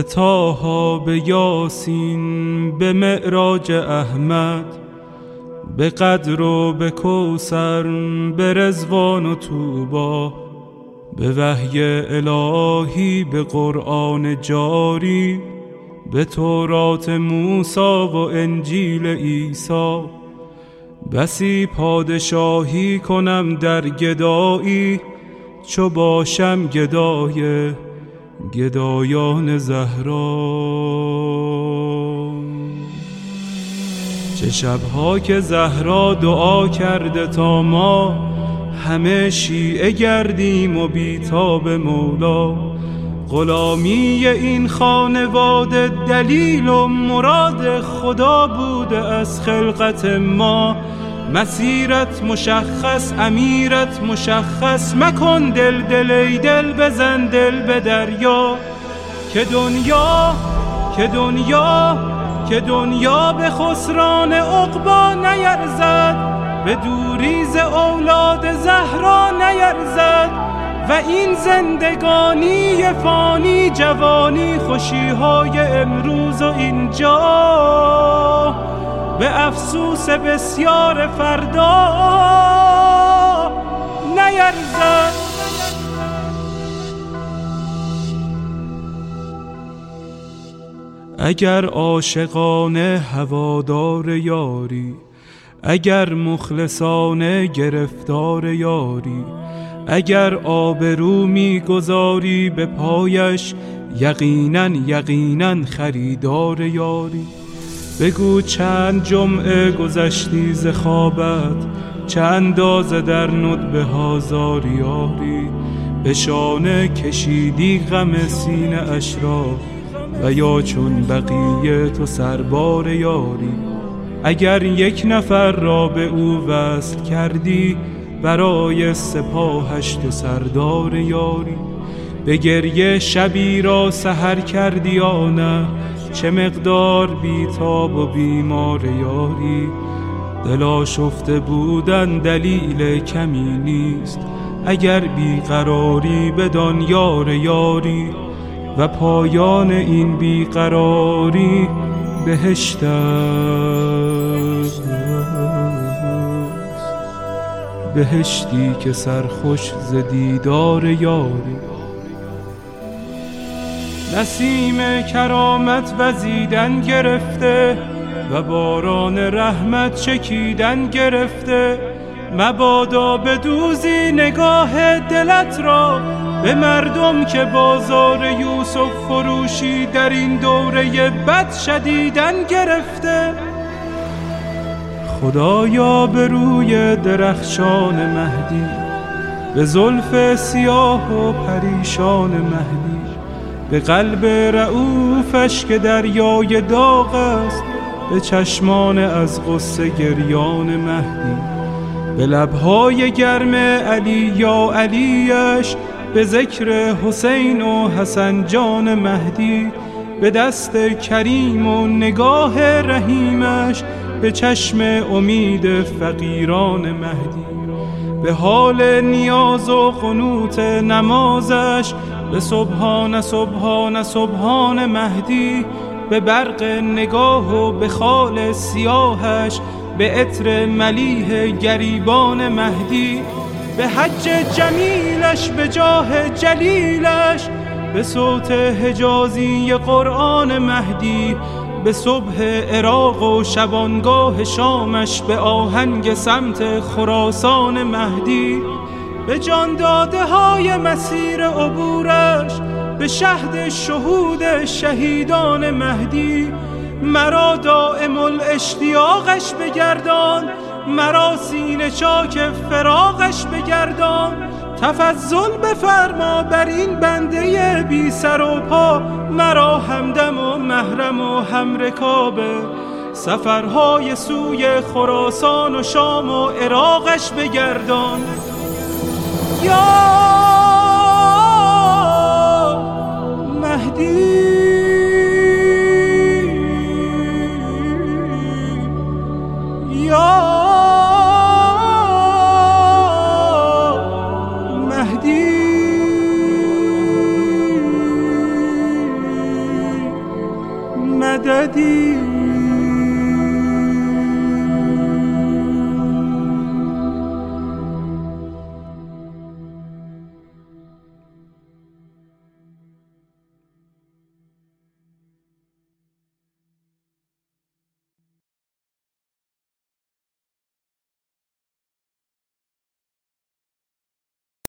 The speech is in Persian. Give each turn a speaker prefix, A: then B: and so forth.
A: تاها به یاسین به معراج احمد به قدر و به کوسر به رزوان و توبا به وحی الهی به قرآن جاری به تورات موسا و انجیل عیسی. بسی پادشاهی کنم در گدایی چو باشم گدای گدایان زهرا. چه شبها که زهرا دعا کرده تا ما همه شیعه گردیم و بیتاب مولا. غلامی این خانواده دلیل و مراد خدا بوده از خلقت ما. مسیرت مشخص امیرت مشخص. مکن دل دل دل بزن دل به دریا. که دنیا که دنیا که دنیا به خسران عقبا نیرزد. به دوریز اولاد زهرا نیرزد. و این زندگانی فانی جوانی خوشیهای امروز و اینجا. به افسوس بسیار فردا نیرزد. اگر عاشقانه هوادار یاری اگر مخلصانه گرفتار یاری اگر آبرو می‌گذاری به پایش یقینا یقینا خریدار یاری. بگو چند جمعه گذشتی ز خوابت چند اندازه در ندبه هازار یاری به شانه کشیدی غم سینه اشرا و یا چون بقیه تو سربار یاری. اگر یک نفر را به او وصل کردی برای سپاهش تو سردار یاری. به گریه شبی را سهر کردی یا نه چه مقدار بیتاب و بیمار یاری. دلا شفته بودن دلیل کمی نیست. اگر بیقراری بدان یار یاری و پایان این بیقراری بهشت بهشتی که سرخوش ز دیدار یاری. نسیم کرامت وزیدن گرفته و باران رحمت چکیدن گرفته. مبادا به دوزی نگاه دلت را به مردم که بازار یوسف فروشی در این دوره بد شدیدن گرفته. خدایا به روی درخشان مهدی به زلف سیاه و پریشان مهدی به قلب رعوفش که دریای داغ است به چشمان از غصه گریان مهدی. به لبهای گرم علی یا علیش به ذکر حسین و حسن جان مهدی. به دست کریم و نگاه رحیمش به چشم امید فقیران مهدی. به حال نیاز و قنوت نمازش به سبحان سبحان سبحان مهدی به برق نگاه و به خال سیاهش به عطر ملیح گریبان مهدی به حج جمیلش به جاه جلیلش به صوت حجازی قرآن مهدی به صبح عراق و شبانگاه شامش به آهنگ سمت خراسان مهدی به جان داده های مسیر عبورش به شهد شهود شهیدان مهدی. مرا دائم الاشتیاقش بگردان مرا سینه چاک فراغش بگردان. تفضل بفرما بر این بنده بی سر و پا مرا همدم و محرم و همرکابه سفرهای سوی خراسان و شام و عراقش بگردان. یا